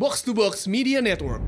Box to Box Media Network.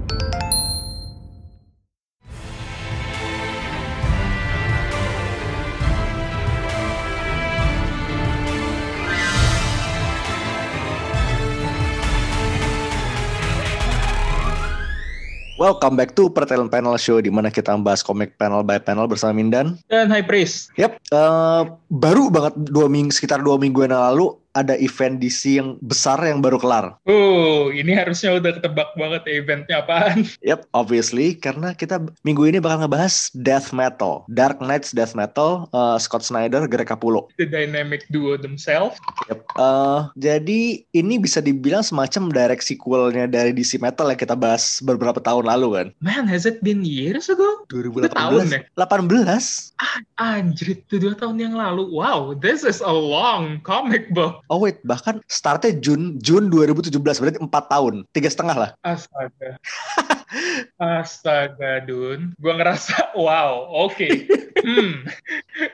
Welcome back to Pertelen Panel Show di mana kita membahas komik panel by panel bersama Mindan. Dan High Priest. Yap, eh, baru banget dua minggu sekitar dua minggu yang lalu ada event DC yang besar yang baru kelar. Uh, ini harusnya udah ketebak banget ya eventnya apaan. Yap, obviously karena kita minggu ini bakal ngebahas Death Metal, Dark Knights Death Metal, eh, Scott Snyder, Greg Capullo. The dynamic duo themselves. Yap. eh, jadi ini bisa dibilang semacam direct sequelnya dari DC Metal yang kita bahas beberapa tahun lalu kan. Man, has it been years ago? 2018. tahun ya? 18. Anjir, itu dua tahun yang lalu. Wow, this is a long comic book. Oh wait, bahkan startnya Jun Jun 2017 berarti 4 tahun, tiga setengah lah. Astaga. Astaga, Dun. Gua ngerasa, wow, oke. Hmm.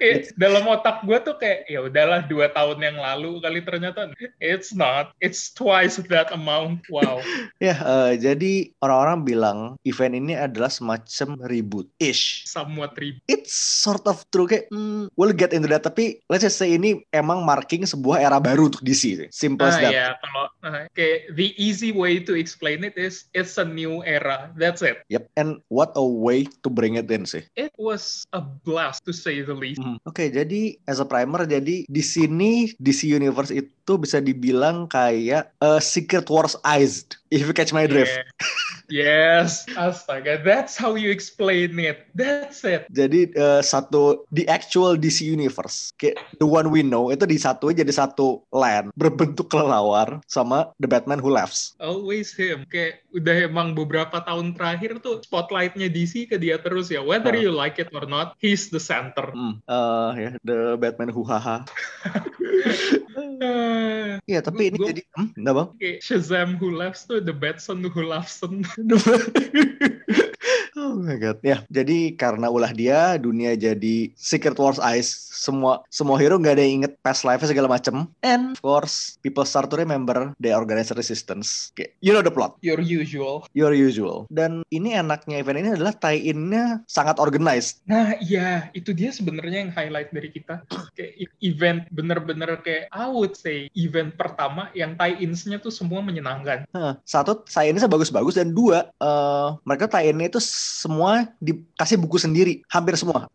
Eh, dalam otak gue tuh kayak, ya udahlah dua tahun yang lalu kali ternyata. It's not. It's twice that amount. Wow. Ya, eh, jadi orang-orang bilang event ini adalah semacam reboot-ish. Somewhat ribet. It's sort of true kayak, hmm, we'll get into that. Tapi let's just say ini emang marking sebuah era baru untuk DC. Simple as Ah that. ya, kalau ah, kayak the easy way to explain it is it's a new era. That's it. Yep, and what a way to bring it in sih. It was a blast to say the least. Hmm, Oke, jadi as a primer, jadi di sini DC Universe itu bisa dibilang kayak uh, Secret Wars Eyes, if you catch my drift. Yeah. Yes, astaga, that's how you explain it. That's it. Jadi uh, satu the actual DC Universe, kayak the one we know itu di satu jadi satu land berbentuk kelelawar sama The Batman Who Laughs. Always him. Kayak udah emang beberapa tahun terakhir tuh spotlightnya DC ke dia terus ya. Whether Ah. you like it or not, he's the center. Hmm, uh, ya The Batman Who Haha. Iya, tapi ini Gua- jadi hmm, enggak bang? Shazam who laughs tuh the Batson who laughs. oh my god. Ya, jadi karena ulah dia dunia jadi Secret Wars Eyes. Semua semua hero nggak ada yang inget past life segala macem. And of course, people start to remember they organize resistance. Kayak, you know the plot, Your usual. your usual. Dan ini enaknya event ini adalah tie-innya sangat organized. Nah, iya, itu dia sebenarnya yang highlight dari kita. Kayak event bener-bener kayak I would say event pertama yang tie-ins-nya tuh semua menyenangkan. Hah, Satu, tie-innya bagus-bagus. Dan dua, eh, mereka tie-innya itu semua dikasih buku sendiri. Hampir semua.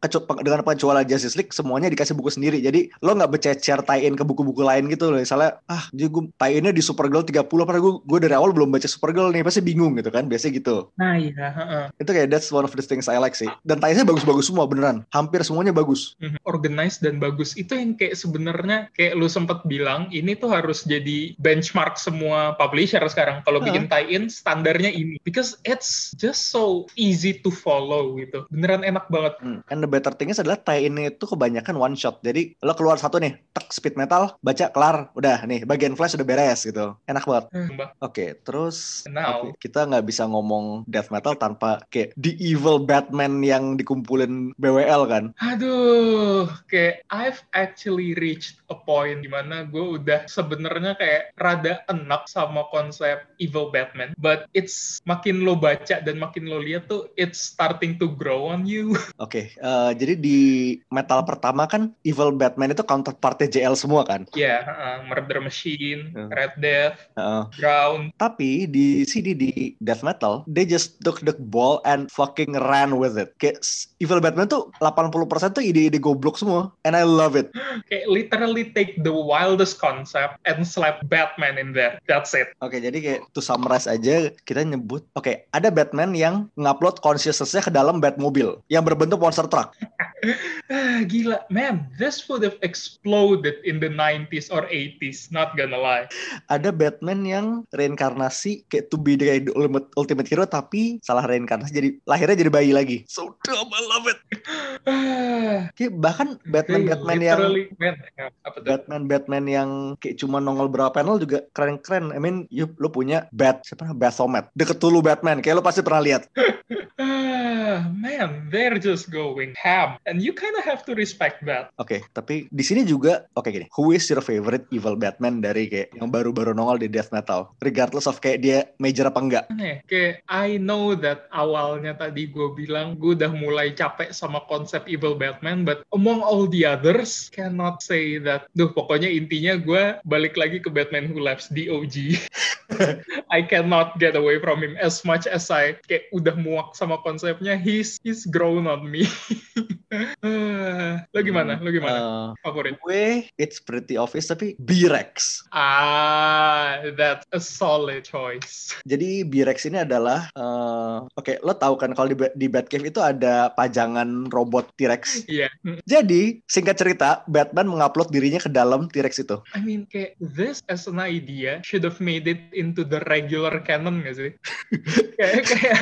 Dengan pengecualian Justice League, semuanya dikasih buku sendiri. Jadi, lo nggak bercecer tie-in ke buku-buku lain gitu loh. Misalnya, ah, jadi gue tie-innya di Supergirl 30, padahal gue, gue dari awal belum baca Supergirl nih. Pasti bingung gitu kan. Biasanya gitu. Nah, iya, heeh. Itu kayak, that's one of the things I like sih. Dan tie-innya bagus-bagus semua, beneran. Hampir semuanya bagus. Mhm. organized dan bagus. Itu yang kayak sebenarnya kayak lu sempat bilang ini tuh harus jadi benchmark semua publisher sekarang. Kalau Hah. bikin tie-in standarnya ini because it's just so easy to follow gitu. Beneran enak banget. Hmm. And the better thing is adalah tie-in itu kebanyakan one shot. Jadi lo keluar satu nih, tek speed metal, baca kelar, udah nih bagian flash udah beres gitu. Enak banget. Mbak. Oke, terus Now. oke, kita nggak bisa ngomong death metal tanpa kayak the evil Batman yang dikumpulin BWL kan. Aduh, kayak I've actually reached a point di mana gue udah sebenarnya kayak rada enak sama konsep evil Batman, but it's makin lo baca dan makin lo lihat tuh it's starting to grow on you. Oke, eh, jadi di metal pertama kan evil Batman itu counterpartnya JL semua kan. Ya, uh, Murder Machine, Hmm. Red Death, Heeh. Ground. Tapi di sini di death metal, they just took the ball and fucking ran with it. Kayak evil Batman tuh 80% tuh ide-ide goblok semua, and I love it. Kayak literally take the wildest concept and slap Batman in there. That's it. Oke, jadi kayak to summarize aja, kita nyebut, oke, ada Batman yang ngupload consciousness-nya ke dalam Batmobile yang berbentuk monster truck. Ah, gila, man, this would have exploded in the 90s or 80s, not gonna lie. Ada Batman yang reinkarnasi kayak to be the ultimate, ultimate hero tapi salah reinkarnasi jadi lahirnya jadi bayi lagi. So dumb, I love it. Ah, Kayak bahkan Batman Batman yang man, ya, apa tuh? Batman Batman yang kayak cuma nongol berapa panel juga keren-keren. I mean, you, lu punya Bat siapa? Bathomet. Deket dulu Batman. Kayak lu pasti pernah lihat. Ah, man, they're just going ham. And you kind of have to respect that. Oke, tapi di sini juga oke gini. Who is your favorite evil Batman dari kayak yang baru-baru nongol di death metal? Regardless of kayak dia major apa enggak. Aneh, kayak I know that awalnya tadi gue bilang gue udah mulai capek sama konsep evil Batman, but among all the others cannot say that. Duh, pokoknya intinya gue balik lagi ke Batman Who Laughs di OG. I cannot get away from him as much as I kayak udah muak sama konsepnya. He's he's grown on me. Mm. Lo gimana? Lo gimana? Uh, Favorit? gue it's pretty obvious tapi B-Rex. Ah, that's a solid choice. Jadi B-Rex ini adalah uh, oke, lo tahu kan kalau di, di Batcave itu ada pajangan robot T-Rex. Iya. Jadi, singkat cerita, Batman mengupload dirinya ke dalam T-Rex itu. I mean, kayak this as an idea should have made it into the regular canon gak sih? kayak, kayak,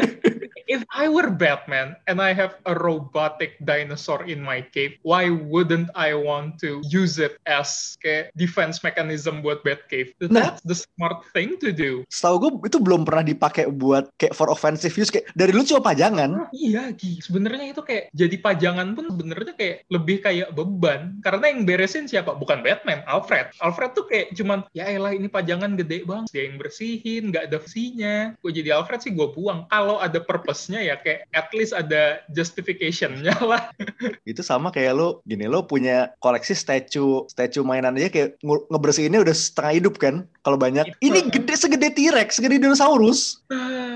if I were Batman and I have a robotic dinosaur in my cave, why wouldn't I want to use it as kayak defense mechanism buat Batcave? Nah. That's the smart thing to do. Setahu gue itu belum pernah dipakai buat kayak for offensive use kayak dari lu cuma pajangan. Ah, iya, Gi. Sebenarnya itu kayak jadi pajangan pun sebenarnya kayak lebih kayak beban. Karena yang beresin siapa? Bukan Batman, Alfred. Alfred tuh kayak cuman, ya elah ini pajangan gede banget. Dia yang bersihin, nggak ada fungsinya. Gue jadi Alfred sih gue buang. Kalau ada purpose-nya ya kayak at least ada justification-nya lah. Itu sama kayak lu gini lo punya koleksi statue statue mainan aja kayak nge- ngebersihinnya udah setengah hidup kan kalau banyak. Itu. Ini gede segede T-Rex, segede dinosaurus.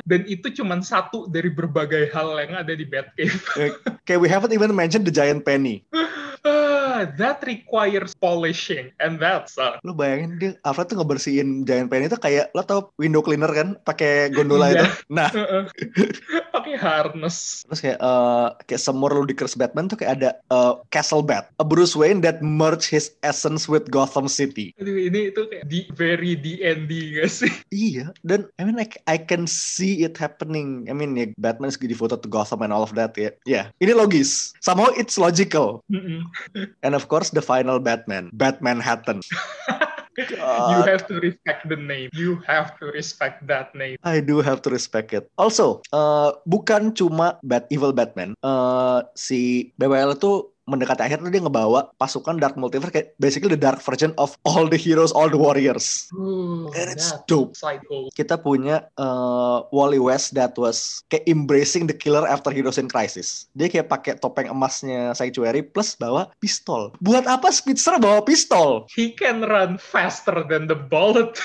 Dan itu cuman satu dari berbagai hal yang ada di Batcave. Kayak we haven't even mentioned the giant penny. That requires polishing. And that sucks. Lo bayangin dia Alfred tuh ngebersihin giant penny itu kayak lo tau window cleaner kan pakai gondola Iya. itu. Nah, Pakai harness. terus kayak eh, kayak semur lu di Curse Batman tuh kayak ada eh, Castle Bat, a Bruce Wayne that merge his essence with Gotham City. Aduh, ini itu kayak di very D&D gak sih? Iya, dan I mean like I can see it happening. I mean ya Batman is di foto to Gotham and all of that ya. Ya, ini logis. Somehow it's logical. Mm-mm. And of course the final Batman, Batman Hatton. You have to respect the name. You have to respect that name. I do have to respect it. Also, uh, bukan cuma Bat Evil Batman. Uh, si BWL itu mendekati akhir tuh dia ngebawa pasukan Dark Multiverse kayak basically the dark version of all the heroes, all the warriors. Ooh, And it's dope. Psycho. Kita punya uh, Wally West that was kayak embracing the killer after Heroes in Crisis. Dia kayak pakai topeng emasnya Sanctuary plus bawa pistol. Buat apa Speedster bawa pistol? He can run faster than the bullet.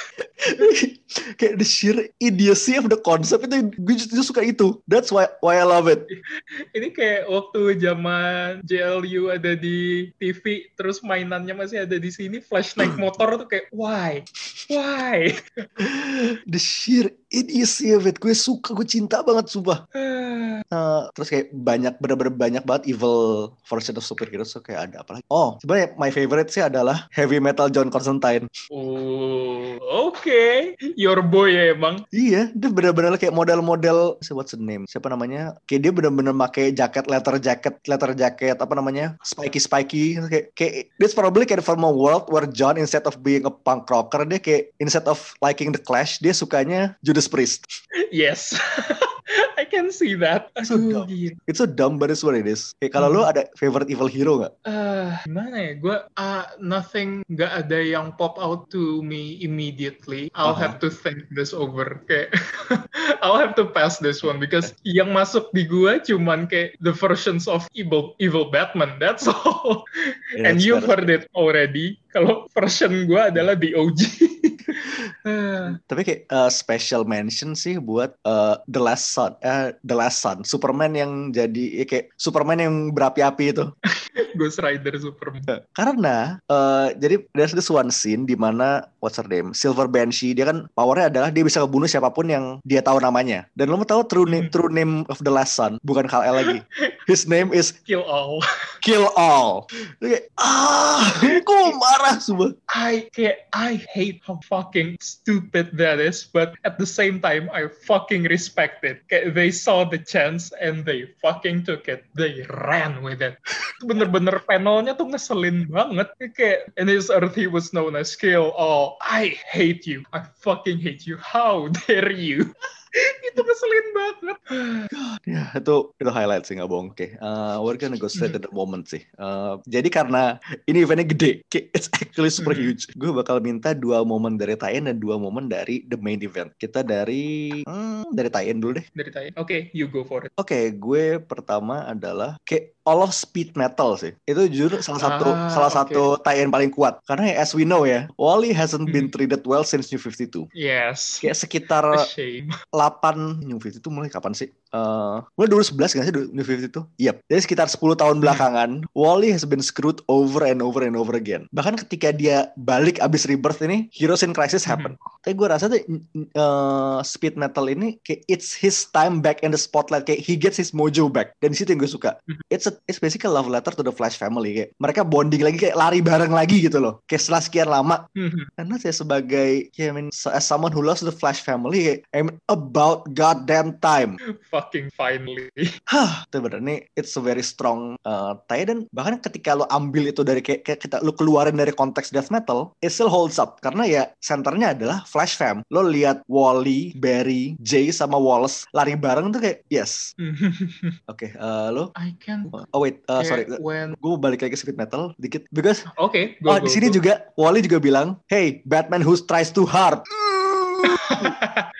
kayak the sheer idiocy of the concept itu gue justru suka itu. That's why why I love it. Ini kayak waktu zaman JLU ada di TV, terus mainannya masih ada di sini, flash naik motor tuh kayak, why? Why? The sheer idiocy of it. Gue suka, gue cinta banget sumpah. Uh, terus kayak banyak bener-bener banyak banget evil version of superheroes so kayak ada apa lagi oh sebenarnya my favorite sih adalah heavy metal John Constantine oh, oke. Your boy ya emang. iya dia bener-bener kayak model-model what's the name siapa namanya kayak dia bener-bener pakai jaket leather jacket leather jacket apa namanya spiky spiky kayak kayak this probably kayak from a world where John instead of being a punk rocker dia kayak instead of liking the Clash dia sukanya Judas Priest Yes. I can see that. So Aduh, dumb. gila. it's so dumb but it's what it is kayak kalau lu ada favorite evil hero nggak Eh, gimana ya? Gue ah nothing, nggak ada yang pop out to me immediately. I'll Uh-huh. have to think this over. Kayak I'll have to pass this one because yang masuk di gue cuman kayak the versions of evil evil Batman. That's all. Yeah, And that's you've fair. heard it already. Kalau version gue adalah the OG. Tapi kayak uh, special mention sih buat uh, The Last Son, eh, The Last Son, Superman yang jadi ya kayak Superman yang berapi-api itu. Ghost Rider Superman. Karena uh, jadi there's this one scene di mana what's her name, Silver Banshee dia kan powernya adalah dia bisa ngebunuh siapa pun yang dia tahu namanya. Dan lo mau tahu true name Hmm. true name of The Last Son bukan Kal El lagi. His name is Kill all. Kill All. Kayak, ah, gue semua. I kayak I hate how fucking stupid that is, but at the same time I fucking respect it. They saw the chance and they fucking took it. They ran with it. Bener-bener panelnya tuh ngeselin banget. Kayak in his earth he was known as Kill All. I hate you. I fucking hate you. How dare you? itu ngeselin banget. Ya, itu itu highlight sih nggak bohong. Oke, uh, we're gonna go straight to the moment sih. Uh, jadi karena ini eventnya gede, it's actually super Hmm. huge. Gue bakal minta dua momen dari tie-in dan dua momen dari the main event. Kita dari hmm, dari tie-in dulu deh. Dari tadi. Oke, you go for it. Oke, gue pertama adalah kayak all of speed metal sih. Itu jujur salah satu Ah, salah oke. satu tie-in paling kuat. Karena ya, as we know ya, Wally hasn't been Hmm. treated well since New 52. Yes. Kayak sekitar. 8 New 52 mulai kapan sih? Eh, mulai 2011 nggak sih New 52? Yep. Jadi sekitar 10 tahun belakangan, Wally has been screwed over and over and over again. Bahkan ketika dia balik abis rebirth ini, Heroes in Crisis happen. Tapi gue rasa tuh eh, speed metal ini kayak it's his time back in the spotlight. Kayak he gets his mojo back. Dan di situ yang gue suka. It's a, it's basically a love letter to the Flash family. Kayak mereka bonding lagi kayak lari bareng lagi gitu loh. Kayak setelah sekian lama karena saya sebagai ya I mean as someone who loves the Flash family kayak, I mean about goddamn time Fucking finally. hah itu bener. Nih it's a very strong uh, tie. Dan bahkan ketika lo ambil itu dari kayak, kayak kita lo keluarin dari konteks death metal it still holds up. Karena ya senternya adalah Flash fam. Lo lihat Wally Barry Jay sama Wallace lari bareng tuh kayak yes. Oke uh, lo? I can oh wait uh, sorry. when gue balik lagi ke speed metal dikit. Because Oke, go, oh go, di sini go. juga Wally juga bilang hey Batman who tries too hard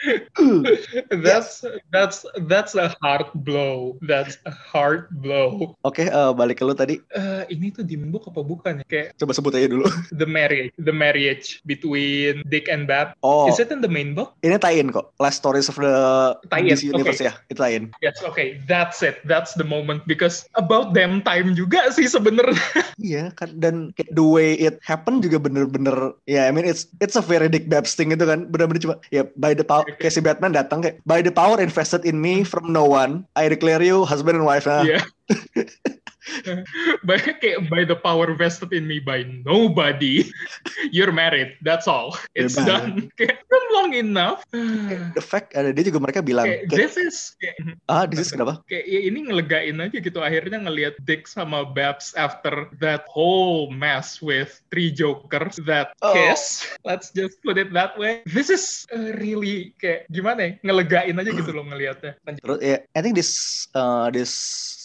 That's that's that's a hard blow. That's a hard blow. Oke, eh, balik ke lu tadi. Eh, ini tuh di book apa bukan ya? Kayak Coba sebut aja dulu. the marriage, the marriage between Dick and Bat. Oh, Is it in the main book? ini tie-in kok. Last Stories of the Tie-in, DC Universe oke. ya. Itu tie-in. Yes, okay, that's it. That's the moment because about damn time juga sih sebenarnya. Iya kan dan the way it happen juga bener-bener ya I mean it's it's a very Dick Babs thing itu kan bener-bener cuma ya by the power kayak si Batman datang kayak by the power invested in me from no one I declare you husband and wife nah Iya. by, kayak by the power vested in me by nobody, you're married. That's all. It's You're done. Kayak "Been long enough. the fact ada dia juga mereka bilang Kayak, this is kayak, ah this is kenapa kayak ya ini ngelegain aja gitu akhirnya ngelihat Dick sama Babs after that whole mess with three jokers that Oh. kiss let's just put it that way this is uh, really kayak gimana ya ngelegain aja gitu loh ngelihatnya. Terus ya, I think this uh, this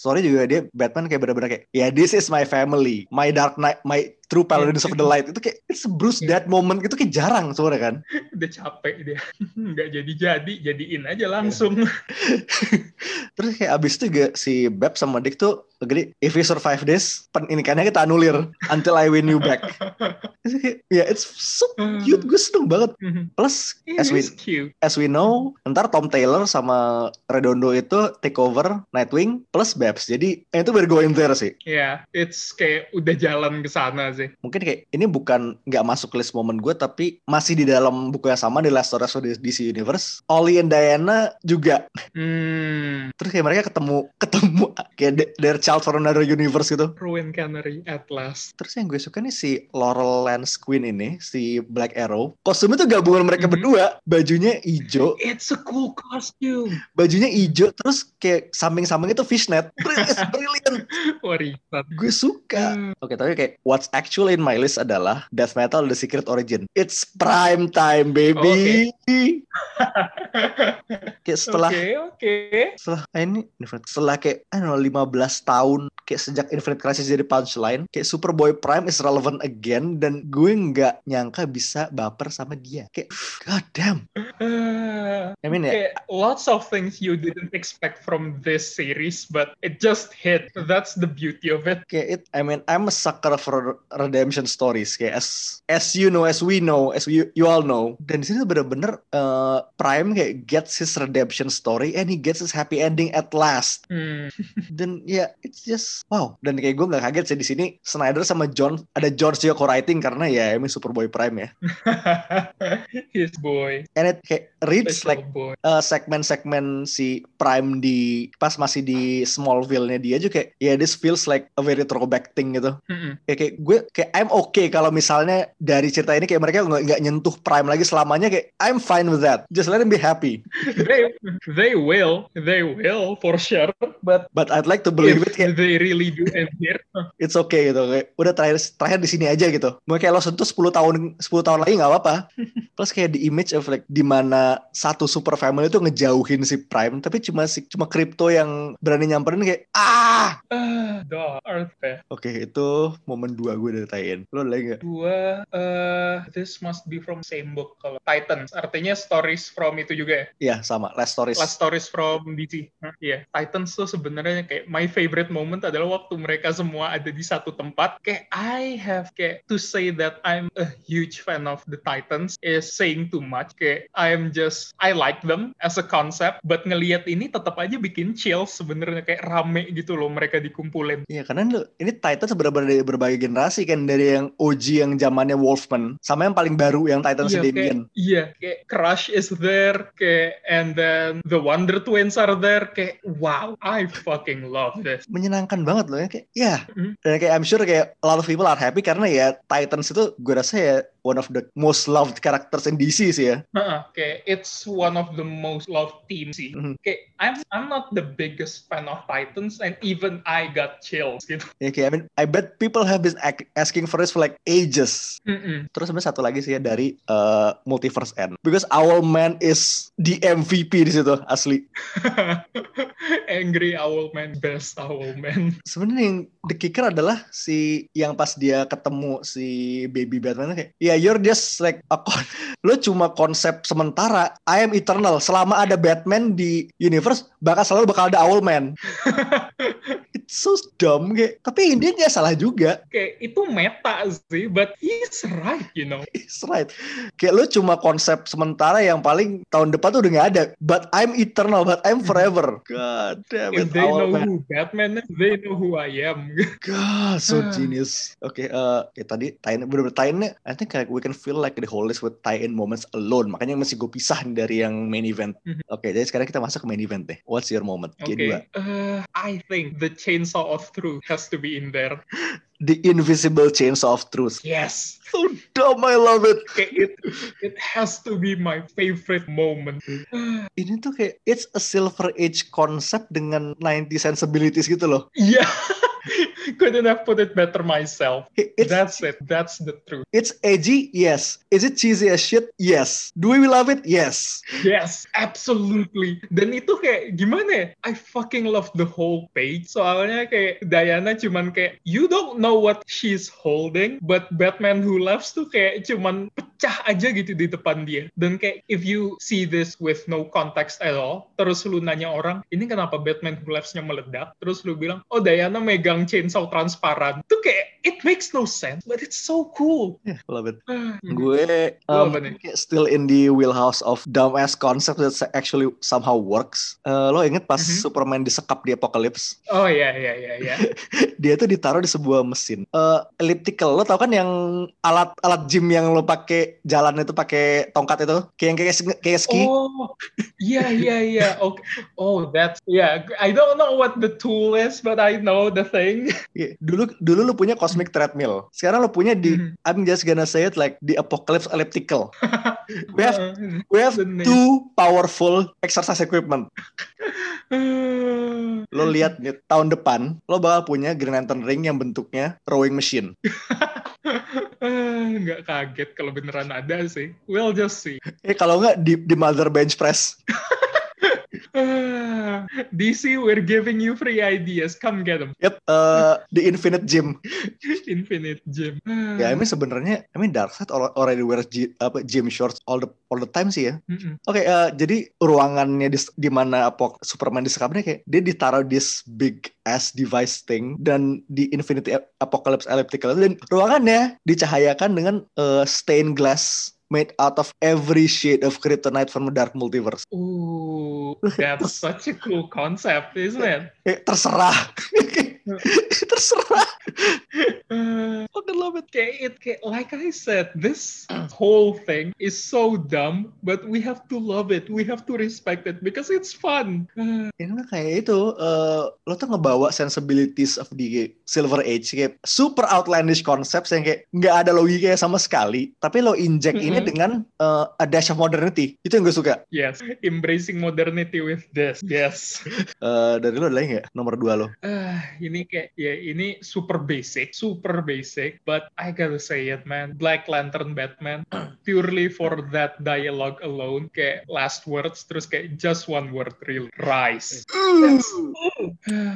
story juga dia Batman kayak bener-bener kayak ya this is my family, my Dark Knight, my true paladins of the light itu kayak it's Bruce Iya. that moment gitu kayak jarang sebenarnya kan. udah capek dia nggak jadi-jadi jadiin aja langsung Terus kayak abis itu juga si Bab sama Dick tuh gede if we survive this pen ini kan kita anulir until I win you back. Itu ya it's so cute gue seneng banget. Plus It as we cute as we know ntar Tom Taylor sama Redondo itu take over Nightwing plus Babs. Jadi eh, itu we're going there sih. ya it's kayak udah jalan ke sana sih mungkin kayak ini bukan nggak masuk list momen gue tapi masih di dalam buku yang sama di Last Stories of DC Universe. Ollie and Diana juga. Hmm. Terus kayak mereka ketemu ketemu kayak their child from another universe gitu. Ruin Canary at last. Terus yang gue suka nih si Laurel Lance Queen ini si Black Arrow. Kostumnya tuh gabungan mereka Mhm. berdua. Bajunya hijau it's a cool costume. Bajunya hijau terus kayak samping-samping itu fishnet. It's brilliant. Warisan. Gue suka. Hmm. Oke, tapi kayak what's actually in my list adalah Death Metal The Secret Origin. It's prime time, baby. Kayak setelah Oke, oke. setelah ah, ini Infinite- setelah kayak I don't know 15 tahun kayak sejak Infinite Crisis jadi punchline, kayak Superboy Prime is relevant again dan gue nggak nyangka bisa baper sama dia. Kayak god damn. Uh, I mean ya kayak lots of things you didn't expect from this series, but it just hit. That's the beauty of it. kayak it I mean I'm a sucker for redemption stories kayak as as you know as we know as we you all know dan di sini tuh eh, Prime kayak gets his redemption story and he gets his happy ending at last Hmm. dan ya it's just wow dan kayak gue nggak kaget sih di sini Snyder sama John ada George juga co-writing karena ya I mean Superboy Prime ya His boy, and it kayak reads special like boy. eh, segmen-segmen si Prime di pas masih di Smallville-nya dia juga kayak ya this feels like a very throwback thing gitu Mm-mm. kayak, kayak gue kayak I'm okay kalau misalnya dari cerita ini kayak mereka nggak nyentuh Prime lagi selamanya kayak I'm fine with that. Just let them be happy. they they will they will for sure but But I'd like to believe if it kayak they really do end here it's okay gitu kayak udah terakhir terakhir di sini aja gitu. Mau kayak lo sentuh 10 tahun 10 tahun lagi nggak apa-apa. Plus kayak di image of like di mana satu super family itu ngejauhin si Prime tapi cuma si cuma crypto yang berani nyamperin kayak ah ah ya. Oke, itu momen dua gue dari Tain. Lo lagi nggak? dua eh this must be from same book kalau Titans artinya stories from itu juga ya? Iya, sama. Last Stories. last stories from DC iya. Titans tuh sebenarnya kayak my favorite moment adalah waktu mereka semua ada di satu tempat. Kayak I have kayak to say that I'm a huge fan of the Titans is saying too much. Kayak I'm just I like them as a concept but ngelihat ini tetap aja bikin chill sebenarnya. Kayak rame gitu loh mereka dikumpulin. Iya, karena lo, ini Titan sebenarnya dari berbagai generasi kan. Dari yang OG yang zamannya Wolfman sama yang paling baru yang Titan Iya, Damian. kayak, iya, kayak Crush is there, kayak, and then the Wonder Twins are there, kayak, wow, I fucking love this. Menyenangkan banget loh ya kayak ya. Mhm. Dan kayak I'm sure kayak a lot of people are happy karena ya Titans itu gue rasa ya one of the most loved characters in DC sih ya. Heeh, kayak, it's one of the most loved teams sih. Mhm. Kayak, I'm I'm not the biggest fan of Titans, and even I got chills gitu. Ya kayak I mean I bet people have been asking for this for like ages. Mm-mm. Terus sebenarnya satu lagi sih ya dari uh, Multiverse End. Because Owlman is the MVP di situ asli. Angry Owlman, best Owlman. sebenarnya yang the kicker adalah si yang pas dia ketemu si baby Batman kayak ya you're just like a con- lo cuma konsep sementara I am eternal. Selama ada Batman di universe bakal selalu bakal ada Owlman so dumb kayak tapi dia nggak salah juga kayak, itu meta sih, but he's right, you know. It's right kayak lo cuma konsep sementara yang paling tahun depan tuh udah nggak ada but I'm eternal but I'm forever god damn it If they know Owlman. who Batman is, they know who I am. God, so Ah. genius. Oke, eh kayak tadi tie bener-bener tie-nya, I think like we can feel like the whole list with tie-in moments alone. Makanya masih gue pisah dari yang main event. Mhm. Oke, jadi sekarang kita masuk ke main event deh. What's your moment? Okay. Kedua. Uh, I think the chainsaw of truth has to be in there. The invisible chainsaw of truth. Yes. So dumb, I love it. Okay, it it has to be my favorite moment. Ini tuh kayak it's a silver age concept dengan 90 sensibilities gitu loh. yeah. Couldn't have put it better myself. It's That's it. That's the truth. it's edgy, yes. Is it cheesy as shit? Yes. Do we love it? Yes. Yes, absolutely. Dan itu kayak gimana ya? I fucking love the whole page. Soalnya kayak Diana cuman kayak you don't know what she's holding, but Batman who laughs tuh kayak cuman pecah aja gitu di depan dia. Dan kayak if you see this with no context at all, terus lu nanya orang, ini kenapa Batman who laughs-nya meledak? Terus lu bilang, oh Diana megang chainsaw transparan. Itu kayak it makes no sense, but it's so cool. Yeah, love it. Ah, gue um, kayak still in the wheelhouse of dumbass concept that actually somehow works. Eh, lo inget pas Mhm. Superman disekap di Apocalypse? Oh iya iya iya iya. Dia tuh ditaruh di sebuah mesin. Eh, elliptical. Lo tau kan yang alat alat gym yang lo pakai jalan itu pakai tongkat itu? Kayak yang kayak kayak ski? Oh, yeah, yeah, yeah. Okay. Oh, that's yeah. I don't know what the tool is, but I know the thing. Iya, Dulu dulu lo punya cosmic treadmill. Sekarang lo punya di Mhm. I'm just gonna say it like the Apocalypse elliptical. We have Uh, we have two powerful exercise equipment. Lo lihat nih tahun depan lo bakal punya Green Lantern ring yang bentuknya rowing machine. Nggak kaget kalau beneran ada sih. We'll just see. Eh kalau nggak di, di mother bench press. DC, we're giving you free ideas. Come get them. Yep, eh, the Infinite Gym. Infinite Gym. Ya, I mean sebenarnya, I mean Darkseid al- already wears gy- apa gym shorts all the all the time sih ya. Mm-mm. Oke, eh, jadi ruangannya di, di mana Apok Superman disekapnya kayak dia ditaruh this big ass device thing dan di Infinity Apocalypse Elliptical dan ruangannya dicahayakan dengan eh, stained glass made out of every shade of kryptonite from the dark multiverse. Ooh, that's such a cool concept, isn't it? Terserah. terserah. Uh, fucking love it. Kayak it kayak like I said this whole thing is so dumb but we have to love it. We have to respect it because it's fun. Uh, ini kayak itu eh, lo tuh ngebawa sensibilities of the silver age kayak super outlandish concepts yang kayak nggak ada logika sama sekali tapi lo inject ini dengan eh, a dash of modernity. Itu yang gue suka. Yes embracing modernity with this. Yes. Eh, dari lo ada lagi nggak? Nomor dua lo. Ah, ini kayak ya ini super basic, super basic, but I gotta say it, man. Black Lantern Batman purely for that dialogue alone, kayak last words, terus kayak just one word, real rise.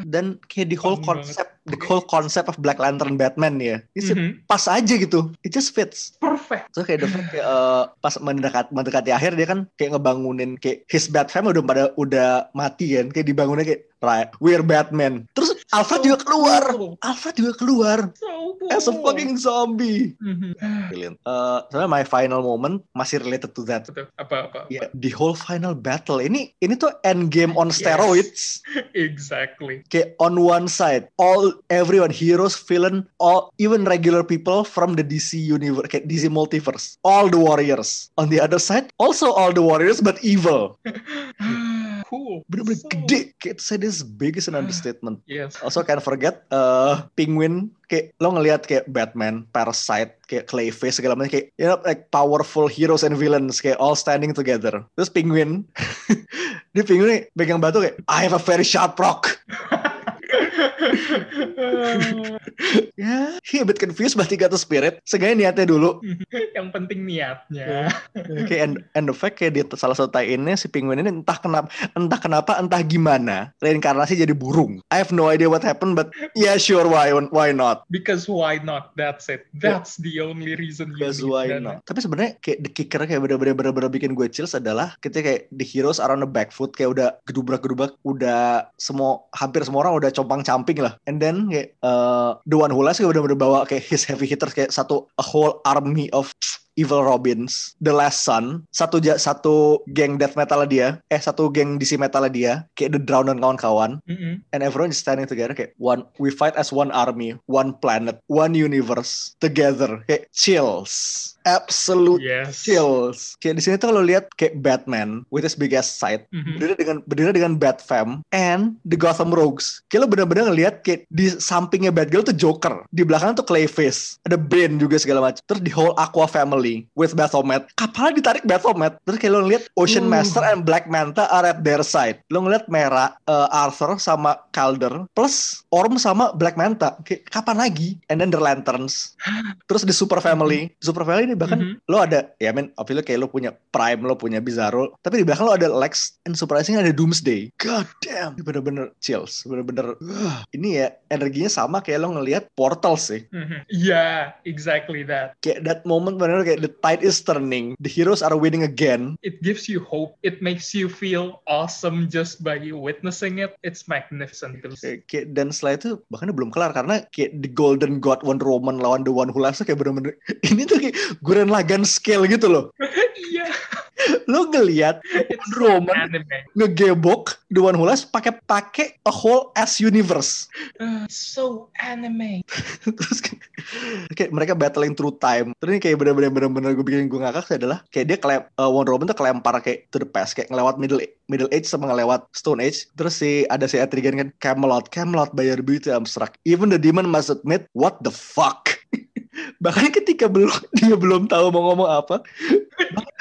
dan kayak the whole Fun banget. concept the whole concept of Black Lantern Batman ya ini Mhm. pas aja gitu it just fits Perfect. So kayak the fact kayak eh, pas mendekat mendekati akhir dia kan kayak ngebangunin kayak his Bat fam udah pada udah mati kan kayak dibangunnya kayak right we're Batman terus Alfred So juga keluar cool. Alfred juga keluar So cool. as a fucking zombie Mhm. brilliant uh, soalnya my final moment masih related to that Betul. Apa apa? apa. Ya, the whole final battle ini ini tuh end game on Yes. steroids. Exactly. Kayak on one side, all everyone heroes, villain, all even regular people from the DC universe, kayak DC multiverse, all the warriors. On the other side, also all the warriors but evil. cool. Bener-bener So- gede. Kayak to say this big is an understatement. Yes. Also can't forget uh, Penguin kayak lo ngelihat kayak Batman, Parasite, kayak Clayface segala macam kayak you know like powerful heroes and villains kayak all standing together. Terus Penguin dia Penguin pegang batu kayak I have a very sharp rock. Ya, he a bit confused but he got the spirit. Seenggaknya niatnya dulu. Yang penting niatnya. Kayak and, and the fact kayak di salah satu tie-innya si Penguin ini entah kenapa entah kenapa entah gimana reinkarnasi jadi burung. I have no idea what happened but yeah sure why why not. Because why not? That's it. That's the only reason you Because why that. not? Tapi sebenarnya kayak the kicker kayak bener-bener bener-bener bikin gue chills adalah ketika kayak the heroes are on the back foot kayak udah gedubrak-gedubrak udah semua hampir semua orang udah compang-camping lah. And then kayak uh, the one who kayak bener-bener bawa kayak his heavy hitters kayak satu a whole army of Evil Robins, The Last Son, satu satu geng death metal dia, eh satu geng DC metal dia, kayak The Drown dan kawan-kawan, Mm-mm. and everyone is standing together kayak one we fight as one army one planet one universe together kayak chills absolute Yes. chills kayak di sini tuh kalau lihat kayak Batman with his big ass side Mhm. berdiri dengan berdiri dengan Batfam and the Gotham Rogues kayak lo bener-bener ngeliat kayak di sampingnya Batgirl tuh Joker di belakang tuh Clayface ada Bane juga segala macam terus the whole Aqua family with Baphomet kapalnya ditarik Baphomet terus kayak lo ngeliat Ocean Uh. Master and Black Manta are at their side. Lo ngeliat Mera uh, Arthur sama Calder plus Orm sama Black Manta. Kayak kapan lagi? And then the Lanterns. Terus the Super Family. Super Family ini bahkan Mhm. lo ada ya men obviously kayak lo punya Prime lo punya Bizarro. Tapi di belakang lo ada Lex. And surprisingly ada Doomsday. God damn. Bener-bener chills. Bener-bener wah, ini ya energinya sama kayak lo ngelihat Portal sih. Mhm. Yeah, exactly that. kayak that moment bener kayak the tide is turning the heroes are winning again It gives you hope. It makes you feel awesome just by witnessing it. It's magnificent. Kayak- kayak dan setelah itu bahkan belum kelar karena kayak the Golden God Wonder Woman lawan the One Who Laughs kayak bener-bener ini tuh kayak Gurren Lagann scale gitu loh ngelihat Wonder Woman anime. ngegebok the One Who Laughs pakai pakai a whole ass universe. Uh, so anime. terus kayak, kayak mereka battling through time. Terus ini kayak bener-bener bener-bener gue bikin gue ngakak adalah kayak dia kelem, uh, Wonder Woman tuh kelempar kayak to the past kayak ngelewat middle middle age sama ngelewat stone age. Terus si ada si Etrigan kan Camelot Camelot bayar beauty abstrak even the demon must admit what the fuck? Bahkan ketika belum dia belum tahu mau ngomong apa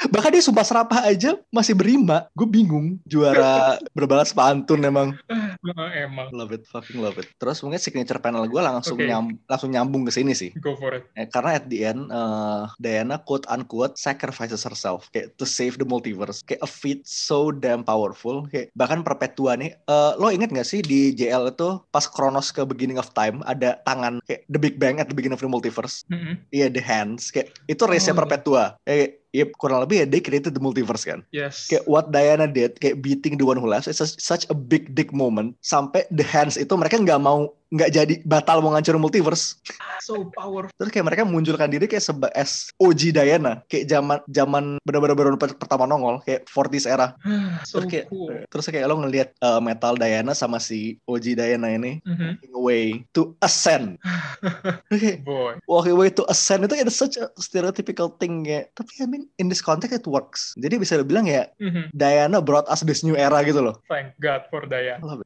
bahkan dia sumpah serapah aja masih berima gue bingung juara berbalas pantun emang. Uh, emang. love it fucking love it. Terus mungkin signature panel gue langsung Oke. nyam- langsung nyambung ke sini sih. Go for it. Eh, karena at the end eh, Diana quote unquote sacrifices herself. Kayak to save the multiverse. Kayak a feat so damn powerful. Kayak bahkan perpetua nih eh, lo inget gak sih di JL itu pas Kronos ke beginning of time ada tangan kayak the big bang at the beginning of the multiverse? Iya the hands. Kayak itu race Oh, iya. perpetua. Kayak ya kurang lebih ya they created the multiverse kan Yes. kayak what Diana did kayak beating the one who laughs it's such a big dick moment sampai the hands itu mereka nggak mau nggak jadi batal mau ngancurin multiverse. So powerful. Terus kayak mereka munculkan diri kayak seba as OG Diana, kayak zaman zaman benar-benar baru pertama nongol kayak 40s era. so terus kayak cool. terus kayak lo ngelihat uh, metal Diana sama si OG Diana ini Mhm. walking away to ascend. Kayak Boy. walking away to ascend itu it's such a stereotypical thing ya. Tapi I mean in this context it works. Jadi bisa dibilang ya Mhm. Diana brought us this new era gitu loh. Thank God for it.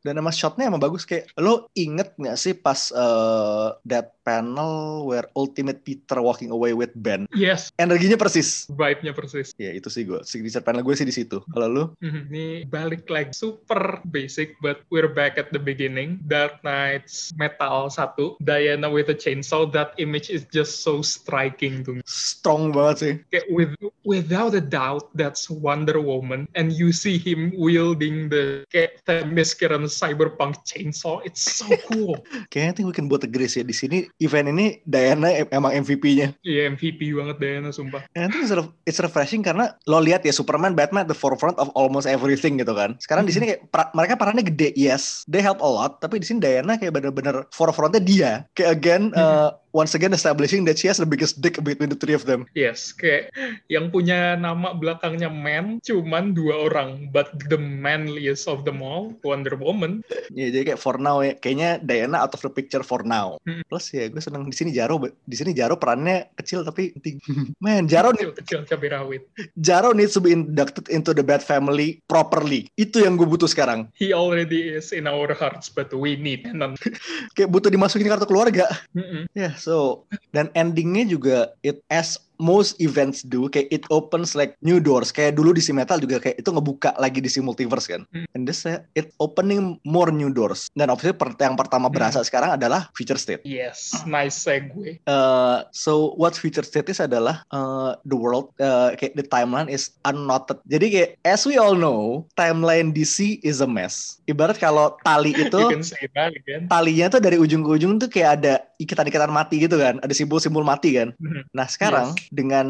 Dan emang shotnya emang bagus kayak lo inget nggak sih pas uh, that panel where Ultimate Peter walking away with Ben Yes, energinya persis. vibe-nya persis. Ya itu sih gue signature panel gue sih di situ. Kalau lu Mhm. Ini balik lagi super basic, but we're back at the beginning. Dark Knight's Metal 1, Diana with a chainsaw. That image is just so striking to me. strong banget sih. Kayak with, without a doubt, that's Wonder Woman. And you see him wielding the kayak Themyscira cyberpunk chainsaw. It's so cool. Kayaknya I think we can both agree sih di sini event ini Diana em- emang MVP-nya. Iya MVP banget Diana, sumpah. And I think it's, ref- it's refreshing karena lo lihat ya Superman, Batman at the forefront of almost everything gitu kan. Sekarang di sini kayak pra- mereka perannya gede, yes, they help a lot. Tapi di sini Diana kayak bener-bener forefrontnya dia. Kayak again, uh, once again establishing that she has the biggest dick between the three of them. Yes, kayak yang punya nama belakangnya man cuman dua orang, but the manliest of them all, Wonder Woman. Ya jadi kayak for now ya, kayaknya Diana out of the picture for now. Hmm. Plus ya gue seneng di sini Jaro, di sini Jaro perannya kecil tapi penting. Man, Jaro nih Kecil-kecil cabai rawit. Jaro needs to be inducted into the Bat family properly. Itu yang gue butuh sekarang. He already is in our hearts, but we need. Kayak butuh dimasukin kartu keluarga. Mm-mm. Ya, so dan endingnya juga it as most events do kayak it opens like new doors kayak dulu di si metal juga kayak itu ngebuka lagi di si multiverse kan Hmm. and this uh, it opening more new doors dan obviously per- yang pertama Hmm. berasa sekarang adalah future state Yes, nice segue. Uh, so what future state is adalah uh, the world uh, kayak the timeline is unknotted. Jadi kayak as we all know, timeline DC is a mess. Ibarat kalau tali itu You can say that again. talinya tuh dari ujung ke ujung tuh kayak ada ikatan-ikatan mati gitu kan, ada simbol-simbol mati kan. Mhm. Nah sekarang dengan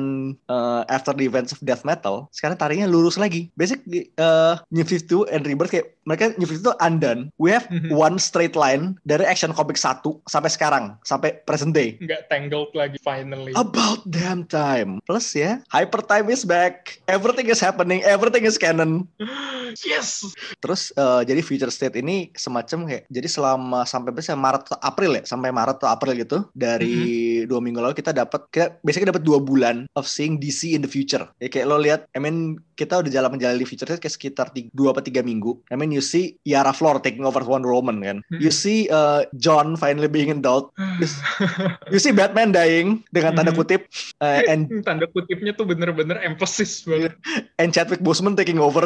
uh, after the events of death metal, sekarang tarinya lurus lagi. Basically uh, New 52 and Rebirth kayak mereka New 52 undone. We have Mhm. one straight line dari action comic 1 sampai sekarang, sampai present day. Nggak tangled lagi finally. About damn time. Plus ya, hyper time is back. Everything is happening. Everything is canon. Yes. Terus eh, jadi future state ini semacam kayak jadi selama sampai Maret atau April ya, sampai Maret atau April gitu. Dari dua minggu lalu kita dapat kita biasanya dapat dua bulan of seeing DC in the future. Ya kayak lo lihat, I mean kita udah jalan menjalani future state kayak sekitar tiga, dua atau tiga minggu. I mean you see Yara Flor taking over Wonder Woman kan. You see eh, John finally being adult. Yes. You see Batman dying dengan tanda Mhm. kutip. eh, and Tanda kutipnya tuh bener-bener emphasis banget. and Chadwick Boseman taking over.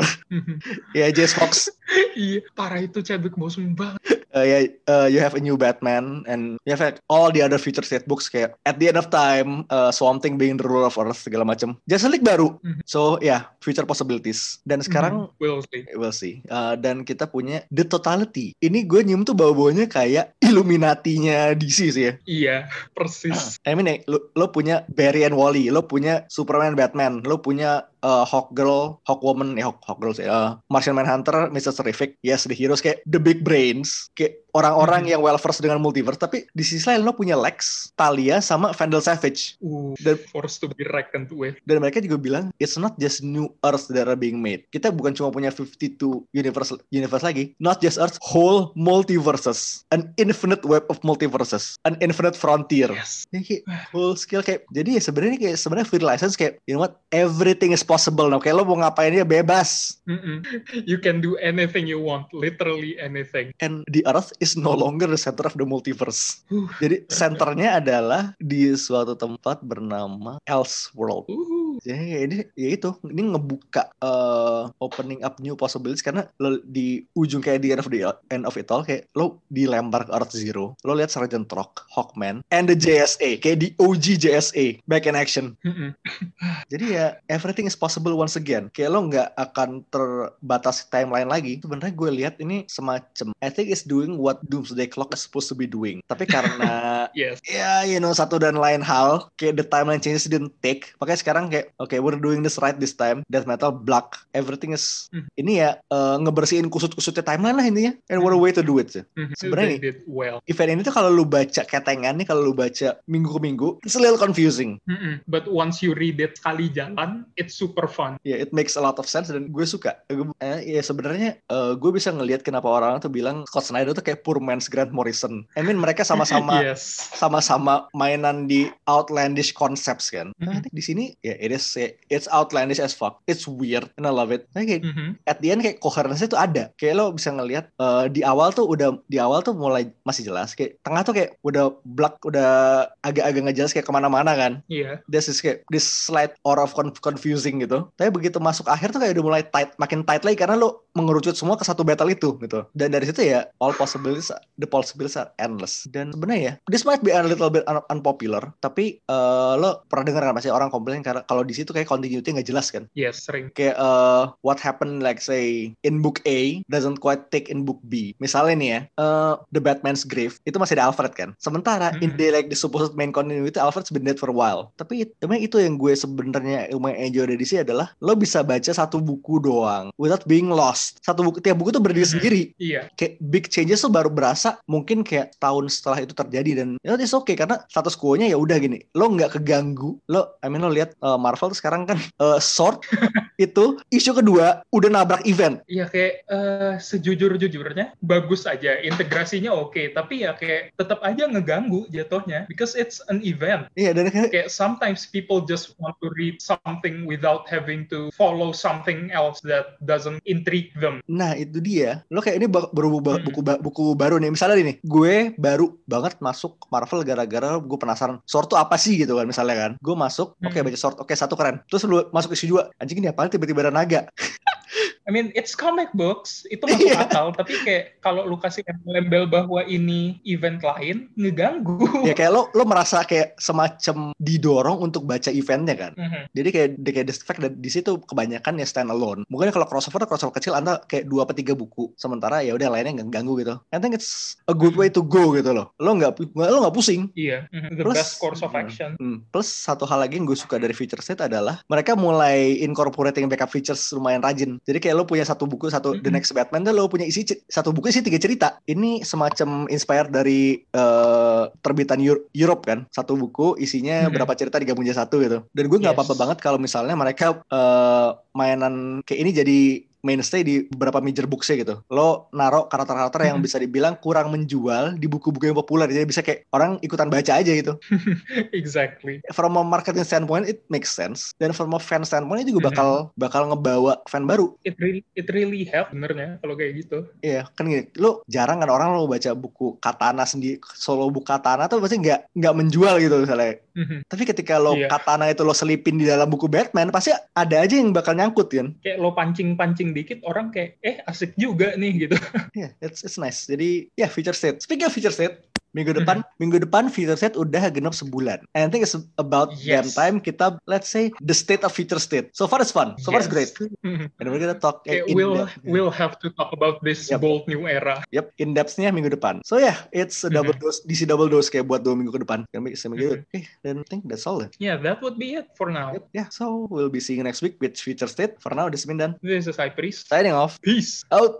ya Jace Fox. iya, parah itu Chadwick Boseman banget. Uh, ya uh, you have a new Batman and you have like, all the other future state books kayak at the end of time uh, Swamp Thing being the ruler of Earth segala macam. Justice League baru. Mhm. So yeah, future possibilities. Dan sekarang Mhm. We'll see. we'll see. Uh, dan kita punya The Totality. Ini gue nyium tuh bau-baunya kayak Illuminati-nya DC sih ya. Iya, persis. I mean, eh, lo, lo punya Barry and Wally, lo punya Superman, Batman, lo punya uh, Hawk Girl, Hawk Woman, ya Hawk, Hawk Girl sih, uh, Martian Manhunter, Mr. Terrific, yes, the heroes kayak the big brains, kayak orang-orang Mhm. yang well versed dengan multiverse, tapi di sisi lain lo punya Lex, Talia, sama Vandal Savage. Uh, Dan- forced to be reckoned with. Dan mereka juga bilang, it's not just new Earth that are being made. Kita bukan cuma punya 52 universe, universe lagi, not just Earth, whole multiverses, an infinite web of multiverses, an infinite frontier. Yes. Ya, kayak full skill kayak jadi ya sebenarnya kayak sebenarnya free license kayak you know what everything is possible now kayak lo mau ngapain dia bebas Mm-mm. You can do anything you want, literally anything. and the earth is no longer the center of the multiverse. Jadi senternya adalah di suatu tempat bernama Elseworld Uh, jadi ya ini ya itu ini ngebuka uh, opening up new possibilities karena lo di ujung kayak di end of the end of it all kayak lo dilempar ke Earth Zero lo lihat Sergeant Rock, Hawkman, and the JSA kayak di OG JSA back in action. Jadi ya everything is possible once again. Kayak lo nggak akan terbatas timeline lagi. Sebenarnya gue lihat ini semacam I think it's doing what Doomsday Clock is supposed to be doing. Tapi karena Yes. ya you know satu dan lain hal kayak the timeline changes didn't take. Makanya sekarang kayak kayak oke we're doing this right this time death metal black everything is Hmm. ini ya eh, ngebersihin kusut-kusutnya timeline lah intinya and what a way to do it sih. Mhm. Sebenarnya They did well. event ini tuh kalau lu baca ketengan nih kalau lu baca minggu ke minggu it's a little confusing Mhm. But once you read it sekali jalan, it's super fun. ya it makes a lot of sense dan gue suka Gue- eh, ya sebenarnya eh, gue bisa ngelihat kenapa orang tuh bilang Scott Snyder tuh kayak poor man's Grant Morrison I mean mereka sama-sama yes. sama-sama mainan di outlandish concepts kan. Nah, Mhm. I think di sini ya it is it's outlandish as fuck. It's weird and I love it. Nah, kayak Mhm. at the end kayak coherence itu ada. Kayak lo bisa ngelihat eh, di awal tuh udah di awal tuh mulai masih jelas. Kayak tengah tuh kayak udah black udah agak-agak nggak jelas kayak ke mana-mana kan. Iya. This is kayak this slight aura of con- confusing gitu. Tapi begitu masuk akhir tuh kayak udah mulai tight, makin tight lagi karena lo mengerucut semua ke satu battle itu gitu. Dan dari situ ya all possibilities, the possibilities are endless. Dan sebenarnya ya, this might be a little bit un- unpopular, tapi eh, lo pernah dengar kan masih orang komplain karena kalau di situ kayak continuity nggak jelas kan. Yes, sering. Kayak eh, what happened like say in book A doesn't quite take in book B. Misalnya nih ya, eh, The Batman's Grave itu masih ada Alfred kan. Sementara in Hmm. the like the supposed main continuity Alfred's been dead for a while. Tapi emang itu yang gue sebenarnya lumayan enjoy dari sini adalah lo bisa baca satu buku doang without being lost. Satu buku tiap buku tuh berdiri Mhm. sendiri. Iya. Kayak big changes tuh baru berasa mungkin kayak tahun setelah itu terjadi dan ya it's okay karena status quo-nya ya udah gini. Lo nggak keganggu. Lo I mean lo lihat uh, Marvel tuh sekarang kan uh, Sword itu isu kedua udah nabrak event. Iya kayak eh, sejujur-jujurnya bagus aja integrasinya oke tapi ya kayak tetap aja ngeganggu jatuhnya because it's an event Iya dan kayak kayak sometimes people just want to read something without having to follow something else that doesn't intrigue them Nah itu dia. Lo kayak ini ba- baru Hmm. buku buku baru nih. Misalnya nih, gue baru banget masuk Marvel gara-gara gue penasaran Sword tuh apa sih gitu kan misalnya kan. Gue masuk, oke Hmm. baca Sword, oke satu keren. Terus lu masuk isi dua, anjing ini apa tiba-tiba ada naga. I mean it's comic books itu masuk Iya. akal tapi kayak kalau lu kasih label bahwa ini event lain ngeganggu ya kayak lo lo merasa kayak semacam didorong untuk baca eventnya kan. Mhm. Jadi kayak di kayak the fact that di situ kebanyakan ya stand alone. Mungkin kalau crossover crossover kecil anda kayak dua atau tiga buku. Sementara ya udah lainnya nggak ganggu gitu. I think it's a good way to go gitu loh. Lo nggak lo nggak pusing. iya Mhm. the Plus- best course of Hmm. action Hmm. Plus satu hal lagi yang gue suka dari feature set adalah mereka mulai incorporating backup features lumayan rajin. Jadi kayak lo punya satu buku satu The Mm-mm. Next Batman tuh lo punya isi satu buku isi tiga cerita. Ini semacam inspired dari eh, terbitan Euro- Europe kan. Satu buku isinya Mm-mm. berapa cerita digabung jadi satu gitu. Dan gue nggak Yes. apa-apa banget kalau misalnya mereka eh, mainan kayak ini jadi mainstay di beberapa major books gitu. Lo naruh karakter-karakter yang bisa dibilang kurang menjual di buku-buku yang populer. Jadi bisa kayak orang ikutan baca aja gitu. Exactly. From a marketing standpoint it makes sense. Dan from a fan standpoint itu juga bakal bakal ngebawa fan baru. It really it really help benernya kalau kayak gitu. Iya kan gini. Lu jarang kan orang lo baca buku katana sendiri solo buku katana tuh pasti nggak nggak menjual gitu misalnya. Mhm. tapi ketika lo Iya. katana itu lo selipin di dalam buku Batman pasti ada aja yang bakal nyangkut kan kayak lo pancing-pancing dikit orang kayak eh asik juga nih gitu Iya, it's it's nice. Jadi ya feature set. Speaking of feature set, minggu depan minggu depan feature set udah genap sebulan. And I think it's about damn Yes. time kita let's say the state of feature state. So far it's fun. So far it's great. Yes. And we're gonna talk Kayak in we'll depth. we'll have to talk about this Yep. bold new era Yep, in depthnya minggu depan. So yeah, it's a double dose, DC double dose kayak buat dua minggu ke depan. Kami seminggu. Mhm. Oke, then I think that's all. Then. yeah that would be it for now Yep, yeah. So we'll be seeing you next week with feature state. For now, this been done. this is Priest Signing off. peace Out.